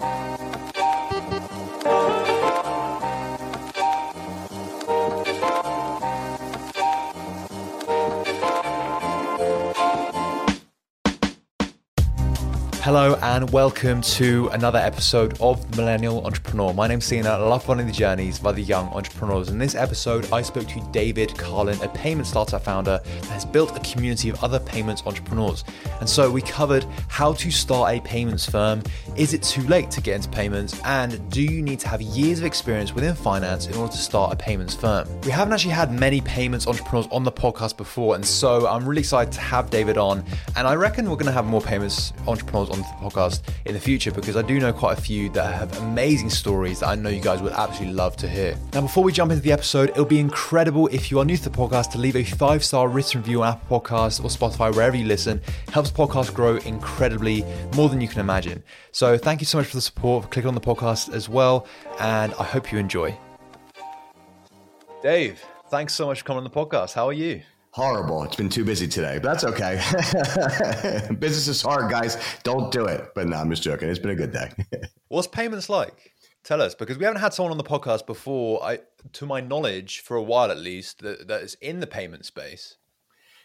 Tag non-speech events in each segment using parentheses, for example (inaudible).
Thank you. Hello and welcome to another episode of the Millennial Entrepreneur. My name's Sina. I love running the journeys of other young entrepreneurs. In this episode, I spoke to David Carlin, a payment startup founder that has built a community of other payments entrepreneurs. And so we covered how to start a payments firm. Is it too late to get into payments? And do you need to have years of experience within finance in order to start a payments firm? We haven't actually had many payments entrepreneurs on the podcast before, and so I'm really excited to have David on. And I reckon we're going to have more payments entrepreneurs on the podcast in the future because I do know quite a few that have amazing stories that I know you guys would absolutely love to hear. Now, before we jump into the episode, it'll be incredible if you are new to the podcast to leave a five star written review on Apple Podcasts or Spotify, wherever you listen. It helps podcast grow incredibly more than you can imagine. So, thank you so much for the support, for clicking on the podcast as well, and I hope you enjoy. Dave, thanks so much for coming on the podcast. How are you? Horrible. It's been too busy today, but that's okay. (laughs) Business is hard, guys. Don't do it. But no, I'm just joking. It's been a good day. (laughs) What's payments like? Tell us, because we haven't had someone on the podcast before, I, to my knowledge, for a while at least, that, that is in the payment space.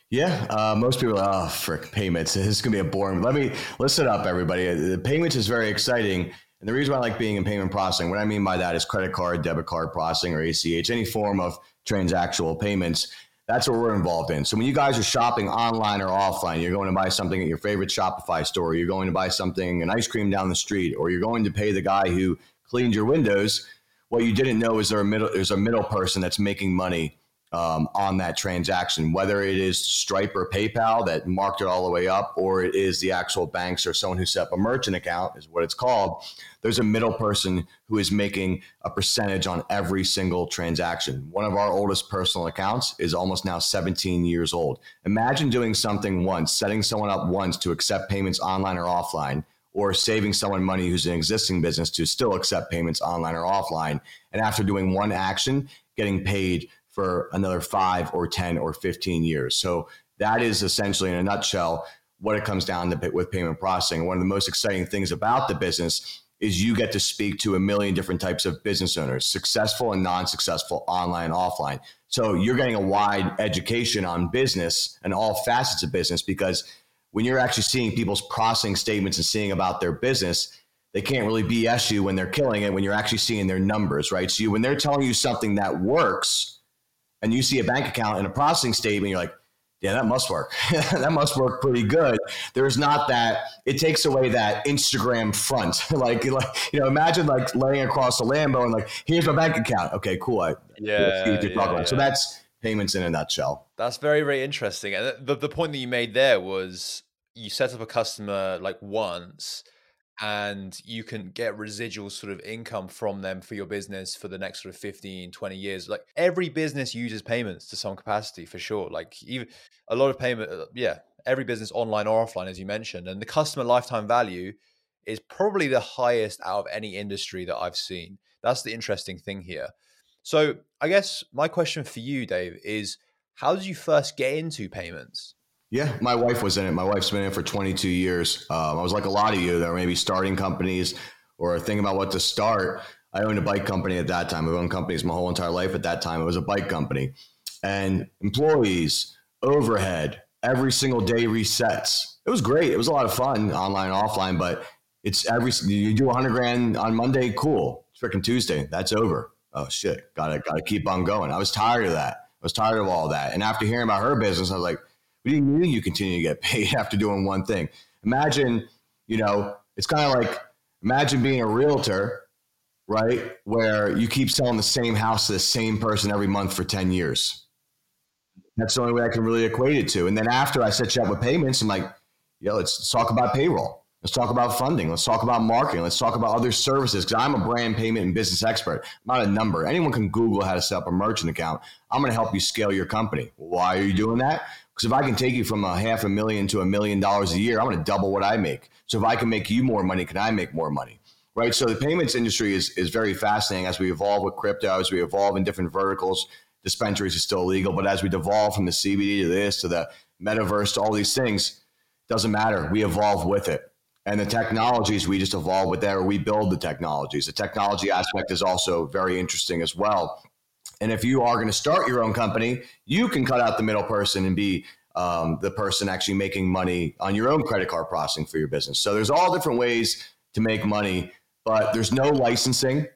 Yeah, uh, most people are, oh, frick, payments. (laughs) This is going to be a boring. Let me listen up, everybody. The payments is very exciting. And the reason why I like being in payment processing, what I mean by that is credit card, debit card processing, or ACH, any form of transactional payments that's what we're involved in. So when you guys are shopping online or offline, you're going to buy something at your favorite Shopify store, you're going to buy something, an ice cream down the street, or you're going to pay the guy who cleaned your windows. What you didn't know is there a middle there's a middle person that's making money um, on that transaction, whether it is Stripe or PayPal that marked it all the way up, or it is the actual banks or someone who set up a merchant account, is what it's called. There's a middle person who is making a percentage on every single transaction. One of our oldest personal accounts is almost now 17 years old. Imagine doing something once, setting someone up once to accept payments online or offline or saving someone money who's an existing business to still accept payments online or offline. And after doing one action, getting paid for another five or 10 or 15 years. So that is essentially, in a nutshell, what it comes down to with payment processing. One of the most exciting things about the business is you get to speak to a million different types of business owners, successful and non successful, online, offline. So you're getting a wide education on business and all facets of business because when you're actually seeing people's processing statements and seeing about their business, they can't really BS you when they're killing it when you're actually seeing their numbers, right? So you, when they're telling you something that works, and you see a bank account and a processing statement, you're like, yeah, that must work. (laughs) that must work pretty good. There's not that. It takes away that Instagram front. (laughs) like, like you know, imagine like laying across a Lambo and like, here's my bank account. Okay, cool. I, yeah, yeah, yeah. So that's payments in a nutshell. That's very, very interesting. And the, the point that you made there was you set up a customer like once and you can get residual sort of income from them for your business for the next sort of 15 20 years. Like every business uses payments to some capacity for sure. Like even a lot of payment uh, yeah every business online or offline as you mentioned and the customer lifetime value is probably the highest out of any industry that i've seen. That's the interesting thing here. So i guess my question for you dave is how did you first get into payments yeah, my wife was in it. My wife's been in it for 22 years. Um, I was like a lot of you that were maybe starting companies or thinking about what to start. I owned a bike company at that time. I've owned companies my whole entire life at that time. It was a bike company. And employees, overhead, every single day resets. It was great. It was a lot of fun, online, offline, but it's every, you do 100 grand on Monday, cool. It's freaking Tuesday. That's over. Oh shit. Gotta, gotta keep on going. I was tired of that. I was tired of all that. And after hearing about her business, I was like, do you mean you continue to get paid (laughs) after doing one thing? Imagine, you know, it's kind of like imagine being a realtor, right? Where you keep selling the same house to the same person every month for 10 years. That's the only way I can really equate it to. And then after I set you up with payments, I'm like, let's, let's talk about payroll. Let's talk about funding. Let's talk about marketing. Let's talk about other services because I'm a brand payment and business expert. I'm not a number. Anyone can Google how to set up a merchant account. I'm going to help you scale your company. Why are you doing that? Because if I can take you from a half a million to a million dollars a year, I'm going to double what I make. So if I can make you more money, can I make more money? Right. So the payments industry is, is very fascinating as we evolve with crypto, as we evolve in different verticals. Dispensaries is still legal, but as we devolve from the CBD to this to the metaverse to all these things, doesn't matter. We evolve with it. And the technologies we just evolve with there, we build the technologies. The technology aspect is also very interesting as well. And if you are going to start your own company, you can cut out the middle person and be um, the person actually making money on your own credit card processing for your business. So there's all different ways to make money, but there's no licensing.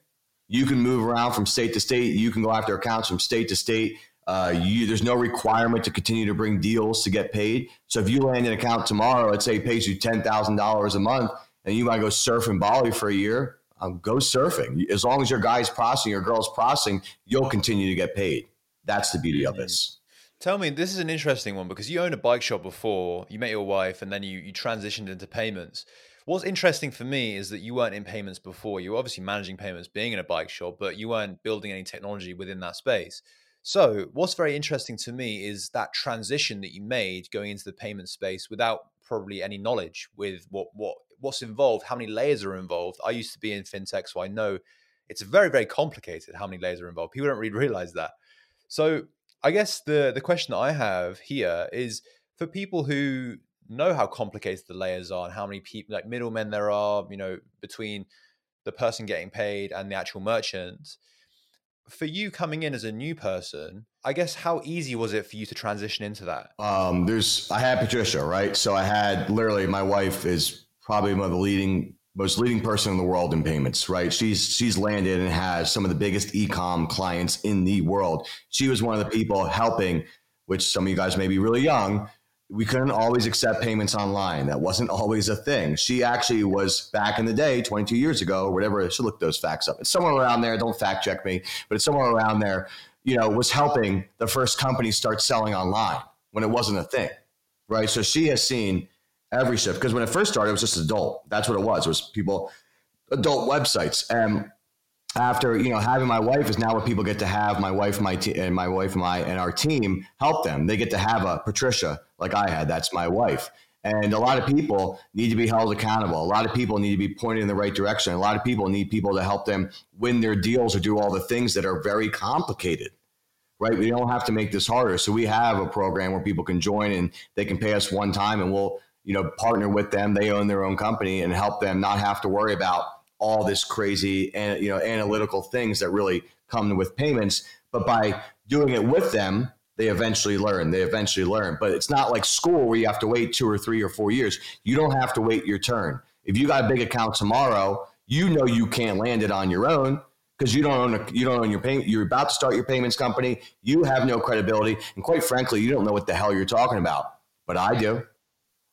You can move around from state to state. You can go after accounts from state to state. Uh, you, there's no requirement to continue to bring deals to get paid. So if you land an account tomorrow, let's say it pays you ten thousand dollars a month, and you might go surf in Bali for a year, um, go surfing. As long as your guy's processing, your girl's processing, you'll continue to get paid. That's the beauty of this. Tell me, this is an interesting one because you owned a bike shop before, you met your wife, and then you, you transitioned into payments. What's interesting for me is that you weren't in payments before. You were obviously managing payments, being in a bike shop, but you weren't building any technology within that space. So, what's very interesting to me is that transition that you made going into the payment space without probably any knowledge with what what what's involved, how many layers are involved. I used to be in fintech, so I know it's very very complicated how many layers are involved. People don't really realize that. So, I guess the the question that I have here is for people who know how complicated the layers are and how many people like middlemen there are, you know, between the person getting paid and the actual merchant. For you coming in as a new person, I guess how easy was it for you to transition into that? Um, there's I had Patricia, right? So I had literally my wife is probably one of the leading most leading person in the world in payments, right? She's she's landed and has some of the biggest e-com clients in the world. She was one of the people helping, which some of you guys may be really young. We couldn't always accept payments online. That wasn't always a thing. She actually was back in the day, 22 years ago, or whatever. I should look those facts up. It's somewhere around there. Don't fact check me, but it's somewhere around there. You know, was helping the first company start selling online when it wasn't a thing, right? So she has seen every shift because when it first started, it was just adult. That's what it was. It was people, adult websites. And after you know having my wife is now what people get to have my wife my te- and my wife and my and our team help them. They get to have a patricia like i had. That's my wife. And a lot of people need to be held accountable. A lot of people need to be pointed in the right direction. A lot of people need people to help them win their deals or do all the things that are very complicated right? We don't have to make this harder. So we have a program where people can join and they can pay us one time and we'll you know, partner with them. They own their own company and help them not have to worry about all this crazy and you know analytical things that really come with payments. But by doing it with them, they eventually learn. They eventually learn. But it's not like school where you have to wait two or three or four years. You don't have to wait your turn. If you got a big account tomorrow, you know you can't land it on your own because you don't own a, you don't own your payment. You're about to start your payments company. You have no credibility, and quite frankly, you don't know what the hell you're talking about. But I do.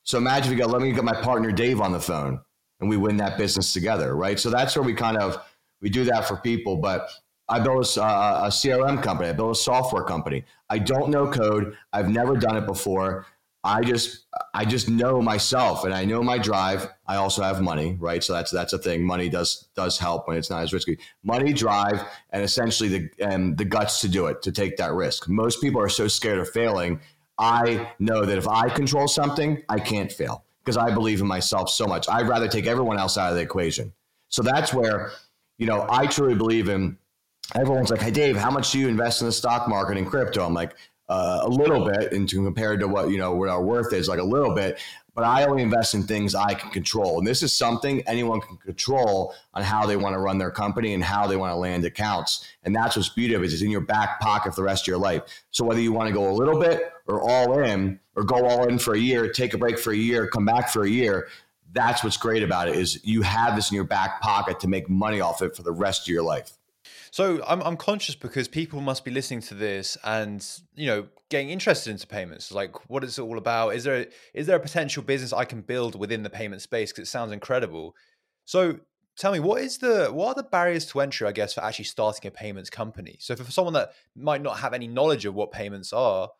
So imagine if you got, let me get my partner Dave on the phone and we win that business together, right? So that's where we kind of, we do that for people. But I built a, uh, uh, a CRM company. I built a software company. I don't know code. I've never done it before. I just I just know myself and I know my drive. I also have money, right? So that's that's a thing. Money does does help when it's not as risky. Money, drive, and essentially the and the guts to do it, to take that risk. Most people are so scared of failing I know that if I control something, I can't fail because I believe in myself so much. I'd rather take everyone else out of the equation. So that's where, you know, I truly believe in. Everyone's like, "Hey, Dave, how much do you invest in the stock market and crypto?" I'm like, uh, a little bit, into compared to what you know what our worth is, like a little bit but I only invest in things I can control. And this is something anyone can control on how they want to run their company and how they want to land accounts. And that's what's beautiful is it's in your back pocket for the rest of your life. So whether you want to go a little bit or all in or go all in for a year, take a break for a year, come back for a year, that's what's great about it is you have this in your back pocket to make money off it for the rest of your life. So I'm I'm conscious because people must be listening to this and you know getting interested into payments. Like, what is it all about? Is there is there a potential business I can build within the payment space? Because it sounds incredible. So tell me, what is the what are the barriers to entry? I guess for actually starting a payments company. So for, for someone that might not have any knowledge of what payments are,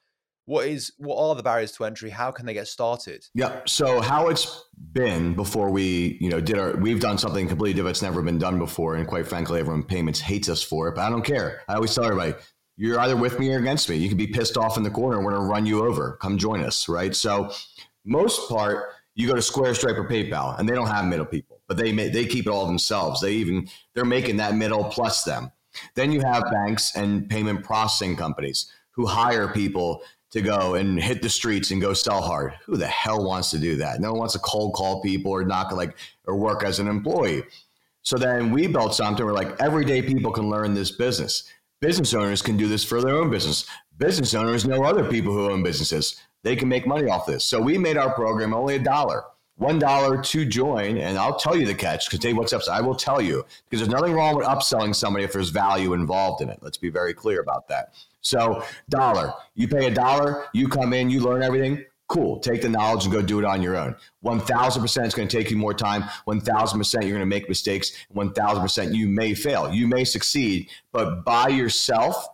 what is what are the barriers to entry? How can they get started? Yeah so how it's been before we you know did our we've done something completely different it's never been done before and quite frankly everyone payments hates us for it but i don't care. I always tell everybody you're either with me or against me. You can be pissed off in the corner. We're going to run you over. Come join us right? So most part you go to square stripe or paypal and they don't have middle people but they they keep it all themselves. They even they're making that middle plus them. Then you have banks and payment processing companies who hire people to go and hit the streets and go sell hard. Who the hell wants to do that? No one wants to cold call people or knock like or work as an employee. So then we built something where like everyday people can learn this business. Business owners can do this for their own business. Business owners know other people who own businesses. They can make money off this. So we made our program only a dollar. One dollar to join, and I'll tell you the catch because Dave, what's up? I will tell you because there's nothing wrong with upselling somebody if there's value involved in it. Let's be very clear about that. So, dollar, you pay a dollar, you come in, you learn everything. Cool. Take the knowledge and go do it on your own. 1000% it's going to take you more time. 1000% you're going to make mistakes. 1000% you may fail. You may succeed, but by yourself,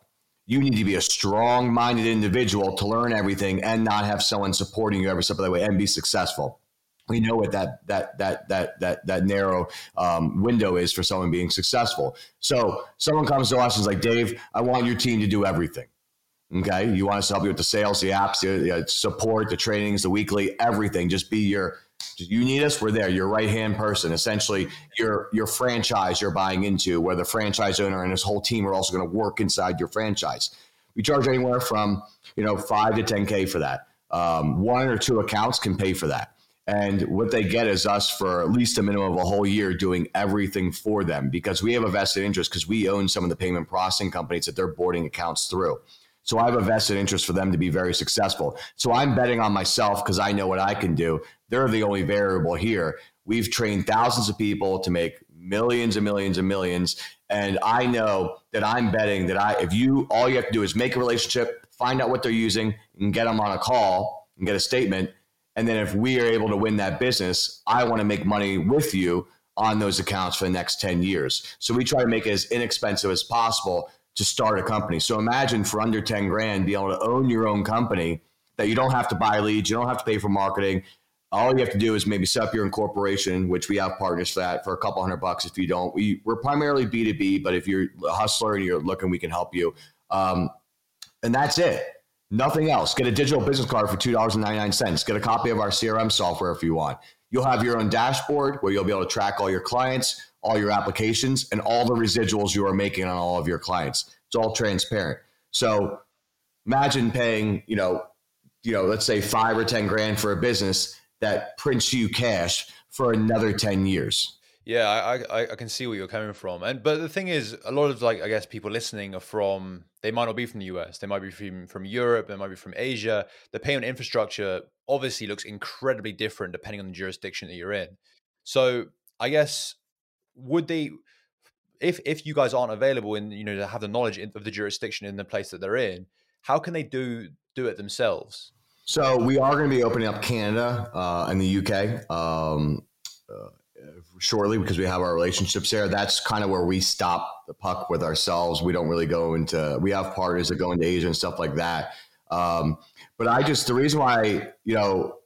you need to be a strong minded individual to learn everything and not have someone supporting you every step of the way and be successful. We know what that that that that that that narrow um, window is for someone being successful. So someone comes to us and is like, Dave, I want your team to do everything. Okay. You want us to help you with the sales, the apps, the, support, the trainings, the weekly, everything. Just be your, you need us, we're there. Your right hand person, essentially your your franchise you're buying into, where the franchise owner and his whole team are also going to work inside your franchise. We charge anywhere from you know five to ten k for that. Um, one or two accounts can pay for that. And what they get is us for at least a minimum of a whole year doing everything for them because we have a vested interest because we own some of the payment processing companies that they're boarding accounts through. So I have a vested interest for them to be very successful. So I'm betting on myself because I know what I can do. They're the only variable here. We've trained thousands of people to make millions and millions and millions. And I know that I'm betting that I, if you, all you have to do is make a relationship, find out what they're using, and get them on a call and get a statement. And then if we are able to win that business, I want to make money with you on those accounts for the next 10 years. So we try to make it as inexpensive as possible to start a company. So imagine for under 10 grand, be able to own your own company that you don't have to buy leads, you don't have to pay for marketing. All you have to do is maybe set up your incorporation, which we have partners for that for a couple hundred bucks. If you don't, we, we're primarily B2B, but if you're a hustler and you're looking, we can help you. Um, and that's it. Nothing else. Get a digital business card for $2.99. Get a copy of our CRM software if you want. You'll have your own dashboard where you'll be able to track all your clients, all your applications and all the residuals you are making on all of your clients. It's all transparent. So imagine paying, you know, you know, let's say five or 10 grand for a business that prints you cash for another 10 years. Yeah, I, I, I can see where you're coming from, and but the thing is, a lot of like I guess people listening are from they might not be from the US, they might be from from Europe, they might be from Asia. The payment infrastructure obviously looks incredibly different depending on the jurisdiction that you're in. So I guess would they if if you guys aren't available in you know to have the knowledge of the jurisdiction in the place that they're in how can they do do it themselves so we are going to be opening up canada uh, and the uk um, uh, shortly because we have our relationships there that's kind of where we stop the puck with ourselves we don't really go into we have partners that go into asia and stuff like that um, but i just the reason why you know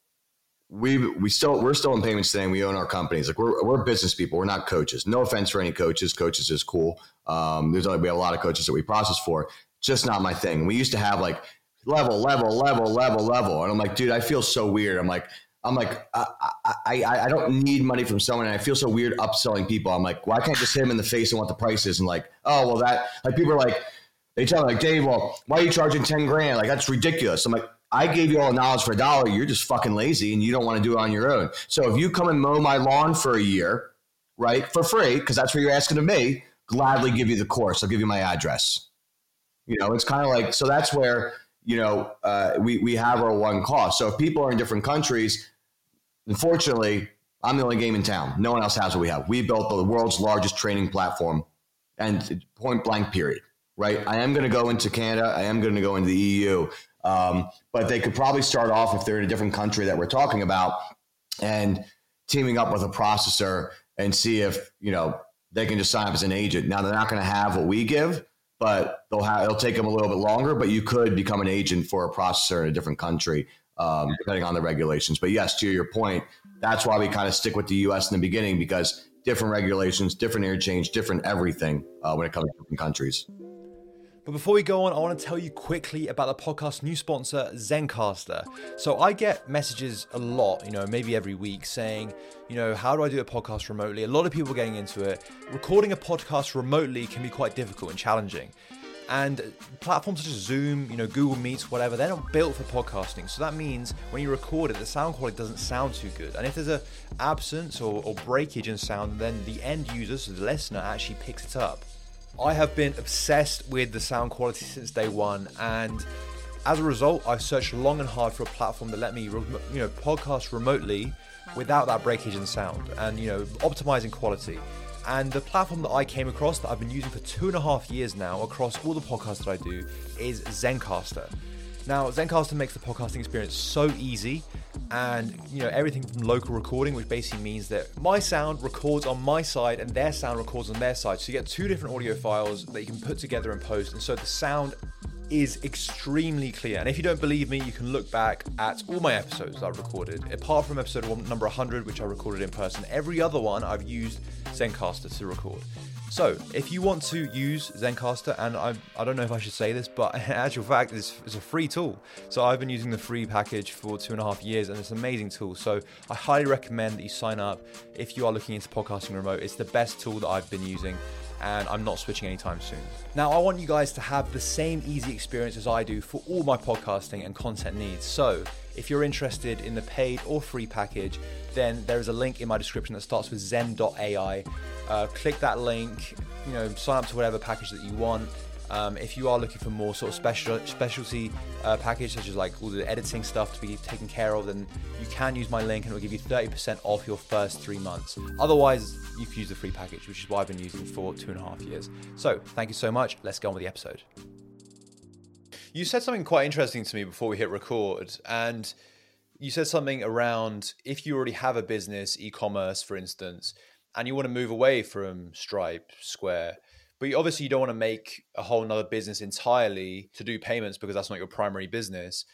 we we still we're still in payments today. We own our companies. Like we're we're business people. We're not coaches. No offense for any coaches. Coaches is cool. Um, there's only we have a lot of coaches that we process for. Just not my thing. We used to have like level, level, level, level, level, and I'm like, dude, I feel so weird. I'm like. I'm like, I, I, I don't need money from someone. And I feel so weird upselling people. I'm like, why can't I just hit him in the face and what the price is? And like, oh, well, that, like, people are like, they tell me, like, Dave, well, why are you charging 10 grand? Like, that's ridiculous. I'm like, I gave you all the knowledge for a dollar. You're just fucking lazy and you don't want to do it on your own. So if you come and mow my lawn for a year, right, for free, because that's what you're asking of me, gladly give you the course. I'll give you my address. You know, it's kind of like, so that's where, you know, uh, we, we have our one cost. So if people are in different countries, unfortunately, I'm the only game in town. No one else has what we have. We built the world's largest training platform and point blank period, right? I am going to go into Canada. I am going to go into the EU. Um, but they could probably start off if they're in a different country that we're talking about and teaming up with a processor and see if, you know, they can just sign up as an agent. Now they're not going to have what we give, but they'll have, it'll take them a little bit longer, but you could become an agent for a processor in a different country, um, depending on the regulations. But yes, to your point, that's why we kind of stick with the U.S. in the beginning because different regulations, different interchange, different everything uh, when it comes to different countries. But before we go on, I want to tell you quickly about the podcast's new sponsor, Zencastr. So I get messages a lot, you know, maybe every week saying, you know, how do I do a podcast remotely? A lot of people getting into it. Recording a podcast remotely can be quite difficult and challenging. And platforms such as Zoom, you know, Google Meets, whatever, they're not built for podcasting. So that means when you record it, the sound quality doesn't sound too good. And if there's a absence or, or breakage in sound, then the end user, so the listener, actually picks it up. I have been obsessed with the sound quality since day one, and as a result, I've searched long and hard for a platform that let me, you know, podcast remotely without that breakage in sound and you know optimizing quality. And the platform that I came across that I've been using for two and a half years now across all the podcasts that I do is Zencastr. Now, Zencastr makes the podcasting experience so easy, and you know everything from local recording, which basically means that my sound records on my side and their sound records on their side. So you get two different audio files that you can put together and post, and so the sound is extremely clear. And if you don't believe me, you can look back at all my episodes I've recorded. Apart from episode one, number 100, which I recorded in person, every other one I've used Zencastr to record. So, if you want to use Zencastr, and I, I don't know if I should say this, but (laughs) in actual fact, it's, it's a free tool. So, I've been using the free package for two and a half years, and it's an amazing tool. So, I highly recommend that you sign up if you are looking into podcasting remote. It's the best tool that I've been using and I'm not switching anytime soon. Now, I want you guys to have the same easy experience as I do for all my podcasting and content needs. So, if you're interested in the paid or free package, then there is a link in my description that starts with zen.ai. Uh, click that link, you know, sign up to whatever package that you want um, if you are looking for more sort of special specialty uh, package, such as like all the editing stuff to be taken care of, then you can use my link and it will give you 30% off your first three months. Otherwise, you can use the free package, which is what I've been using for two and a half years. So, thank you so much. Let's go on with the episode. You said something quite interesting to me before we hit record, and you said something around if you already have a business, e commerce, for instance, and you want to move away from Stripe, Square but obviously, you don't want to make a whole nother business entirely to do payments because that's not your primary business.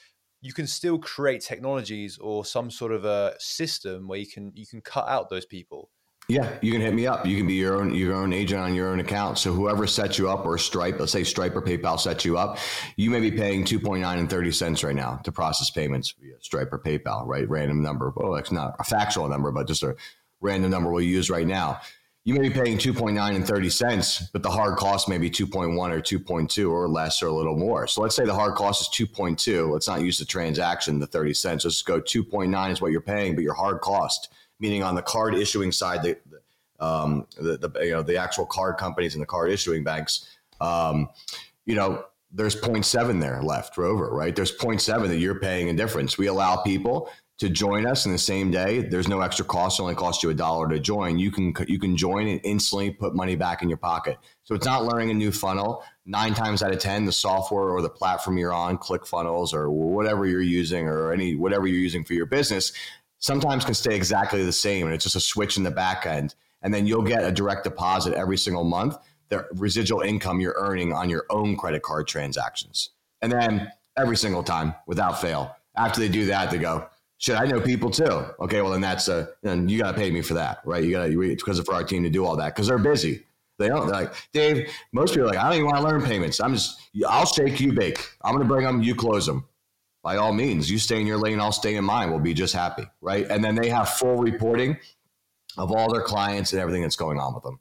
You can still create technologies or some sort of a system where you can you can cut out those people. Yeah, you can hit me up. You can be your own your own agent on your own account. So whoever sets you up or Stripe, let's say Stripe or PayPal sets you up, you may be paying two point nine and thirty cents right now to process payments via Stripe or PayPal, right? Random number. Oh, it's not a factual number, but just a random number we'll use right now you may be paying 2.9 and 30 cents, but the hard cost may be 2.1 or 2.2 or less or a little more. So let's say the hard cost is 2.2. Let's not use the transaction, the 30 cents. Let's go 2.9 is what you're paying, but your hard cost, meaning on the card issuing side, the, um, the, the, you know, the actual card companies and the card issuing banks, um, you know, there's 0.7 there left over, right? There's 0.7 that you're paying in difference. We allow people to join us in the same day. There's no extra cost; it only costs you a dollar to join. You can you can join and instantly put money back in your pocket. So it's not learning a new funnel. Nine times out of ten, the software or the platform you're on, ClickFunnels or whatever you're using, or any whatever you're using for your business, sometimes can stay exactly the same, and it's just a switch in the back end, and then you'll get a direct deposit every single month. The residual income you're earning on your own credit card transactions, and then every single time without fail. After they do that, they go, Shit, I know people too. Okay, well then that's a then you got to pay me for that, right? You got to because for our team to do all that because they're busy. They don't. They're like Dave. Most people are like I don't even want to learn payments. I'm just I'll shake you bake. I'm going to bring them. You close them. By all means, you stay in your lane. I'll stay in mine. We'll be just happy, right? And then they have full reporting of all their clients and everything that's going on with them.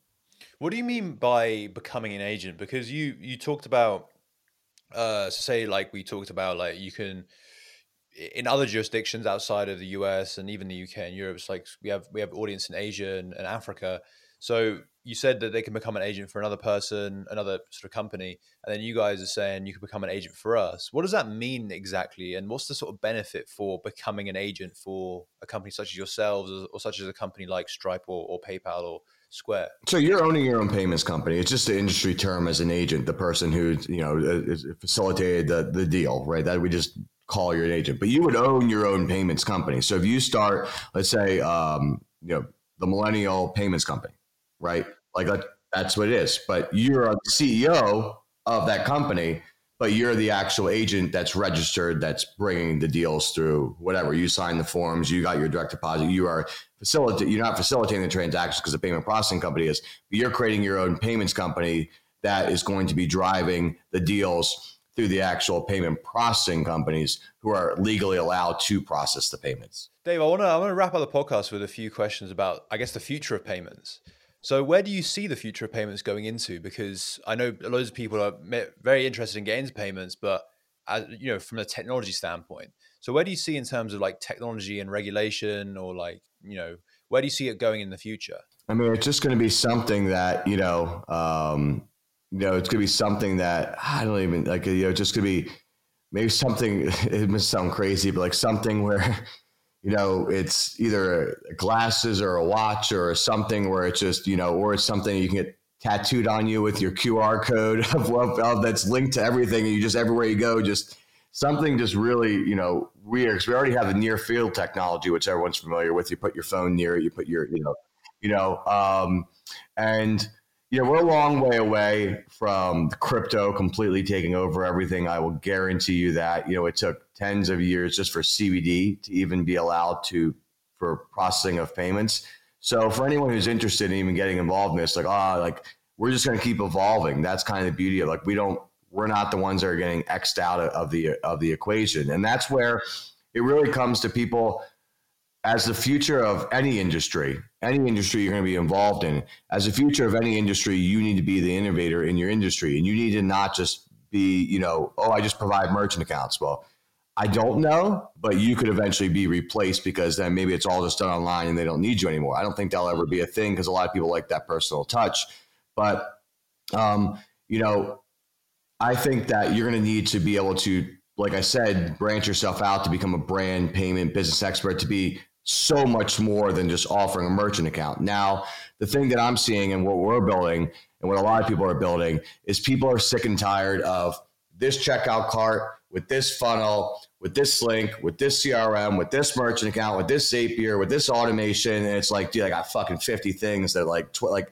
What do you mean by becoming an agent? Because you you talked about uh say like we talked about like you can in other jurisdictions outside of the US and even the UK and Europe, it's like we have we have audience in Asia and, and, Africa. So you said that they can become an agent for another person, another sort of company, and then you guys are saying you can become an agent for us. What does that mean exactly? And what's the sort of benefit for becoming an agent for a company such as yourselves or, or such as a company like Stripe or, or PayPal or Square. So you're owning your own payments company. It's just the industry term as an agent, the person who you know uh, facilitated the, the deal, right? That we just call your agent, but you would own your own payments company. So if you start, let's say, um, you know, the Millennial Payments Company, right? Like that's what it is. But you're a CEO of that company, but you're the actual agent that's registered, that's bringing the deals through. Whatever you sign the forms, you got your direct deposit. You are facilitating. You're not facilitating the transactions because the payment processing company is, but you're creating your own payments company that is going to be driving the deals through the actual payment processing companies who are legally allowed to process the payments. Dave, I want to I want to wrap up the podcast with a few questions about I guess the future of payments. So, where do you see the future of payments going into? Because I know loads of people are very interested in getting into payments, but as, you know, from a technology standpoint. So, where do you see in terms of like technology and regulation, or like you know, where do you see it going in the future? I mean, it's just going to be something that you know, um, you know, it's going to be something that I don't even like. You know, just to be maybe something. (laughs) It must sound crazy, but like something where (laughs) you know, it's either glasses or a watch or something where it's just, you know, or it's something you can get tattooed on you with your QR code (laughs) of, of, of that's linked to everything. And you just, everywhere you go, just something just really, you know, weird. Cause we already have the near field technology, which everyone's familiar with. You put your phone near it, you put your, you know, you know, um, and, know, we're a long way away from crypto completely taking over everything. I will guarantee you that. You know, it took tens of years just for CBD to even be allowed to for processing of payments. So for anyone who's interested in even getting involved in this, like, ah, oh, like we're just going to keep evolving. That's kind of the beauty of like we don't we're not the ones that are getting xed out of the of the equation, and that's where it really comes to people as the future of any industry, any industry you're going to be involved in, as the future of any industry, you need to be the innovator in your industry. And you need to not just be, you know, oh, I just provide merchant accounts. Well, I don't know, but you could eventually be replaced because then maybe it's all just done online and they don't need you anymore. I don't think that'll ever be a thing because a lot of people like that personal touch. But, um, you know, I think that you're going to need to be able to, like I said, branch yourself out to become a brand payment business expert, to be so much more than just offering a merchant account. Now, the thing that I'm seeing and what we're building and what a lot of people are building is people are sick and tired of this checkout cart with this funnel, with this link, with this CRM, with this merchant account, with this Zapier, with this automation. And it's like, dude, I got fucking 50 things that like, tw- like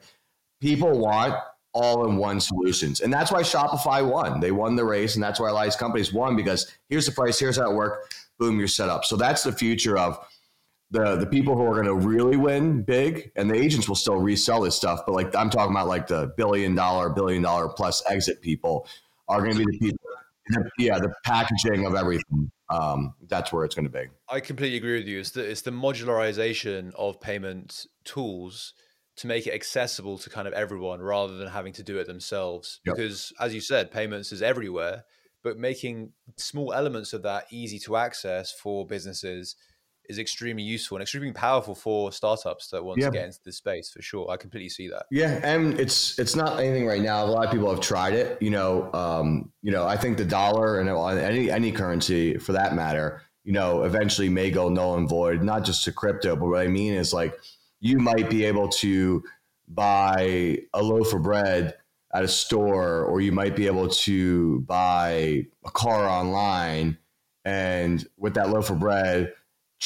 people want all in one solutions. And that's why Shopify won. They won the race. And that's why a lot of these companies won because here's the price, here's how it works. Boom, you're set up. So that's the future of the the people who are going to really win big, and the agents will still resell this stuff. But like I'm talking about, like the billion dollar, billion dollar plus exit people are going to be the people. Yeah, the packaging of everything. Um, that's where it's going to be. I completely agree with you. It's the it's the modularization of payment tools to make it accessible to kind of everyone rather than having to do it themselves. Yep. Because as you said, payments is everywhere, but making small elements of that easy to access for businesses is extremely useful and extremely powerful for startups that want yeah. to get into this space for sure. I completely see that. Yeah, and it's it's not anything right now. A lot of people have tried it. You know, um, you know, I think the dollar and any any currency for that matter, you know, eventually may go null and void. Not just to crypto, but what I mean is like you might be able to buy a loaf of bread at a store, or you might be able to buy a car online, and with that loaf of bread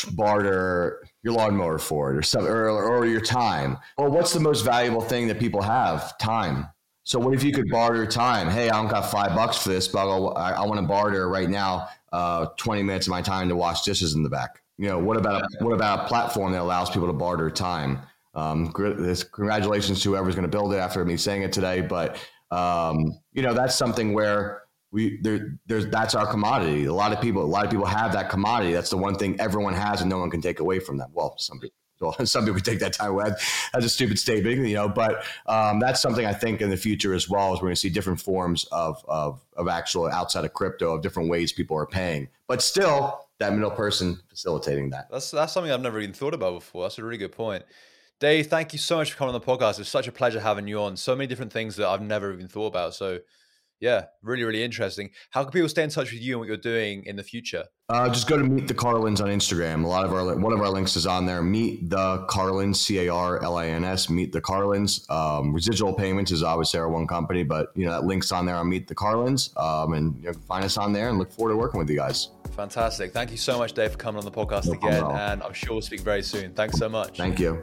barter your lawnmower for it or something or, or your time? Or what's the most valuable thing that people have? Time. So what if you could barter time? Hey i don't got five bucks for this but i, I want to barter right now uh, 20 minutes of my time to wash dishes in the back. You know what about a, what about a platform that allows people to barter time? Um, congratulations to whoever's going to build it after me saying it today but um, you know that's something where we there there's that's our commodity. A lot of people a lot of people have that commodity. That's the one thing everyone has and no one can take away from them. Well, some people well, (laughs) some people take that time away. That's a stupid statement, you know. But um, that's something I think in the future as well is we're going to see different forms of of of actual outside of crypto of different ways people are paying, but still that middle person facilitating that. That's that's something I've never even thought about before. That's a really good point. Dave, thank you so much for coming on the podcast. It's such a pleasure having you on. So many different things that I've never even thought about. So yeah, really, really interesting. How can people stay in touch with you and what you're doing in the future? Uh, just go to Meet the Carlins on Instagram. A lot of our one of our links is on there. Meet the Carlins, C A R L I N S. Meet the Carlins. Um, residual payments is obviously our one company, but you know that link's on there on Meet the Carlins, um, and you know, find us on there. And look forward to working with you guys. Fantastic. Thank you so much, Dave, for coming on the podcast no again, and I'm sure we'll speak very soon. Thanks so much. Thank you.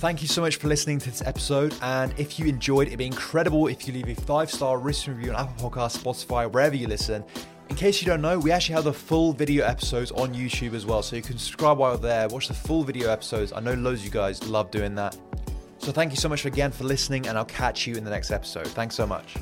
Thank you so much for listening to this episode. And if you enjoyed, it'd be incredible if you leave a five star written review on Apple Podcasts, Spotify, wherever you listen. In case you don't know, we actually have the full video episodes on YouTube as well. So you can subscribe while you're there, watch the full video episodes. I know loads of you guys love doing that. So thank you so much again for listening, and I'll catch you in the next episode. Thanks so much.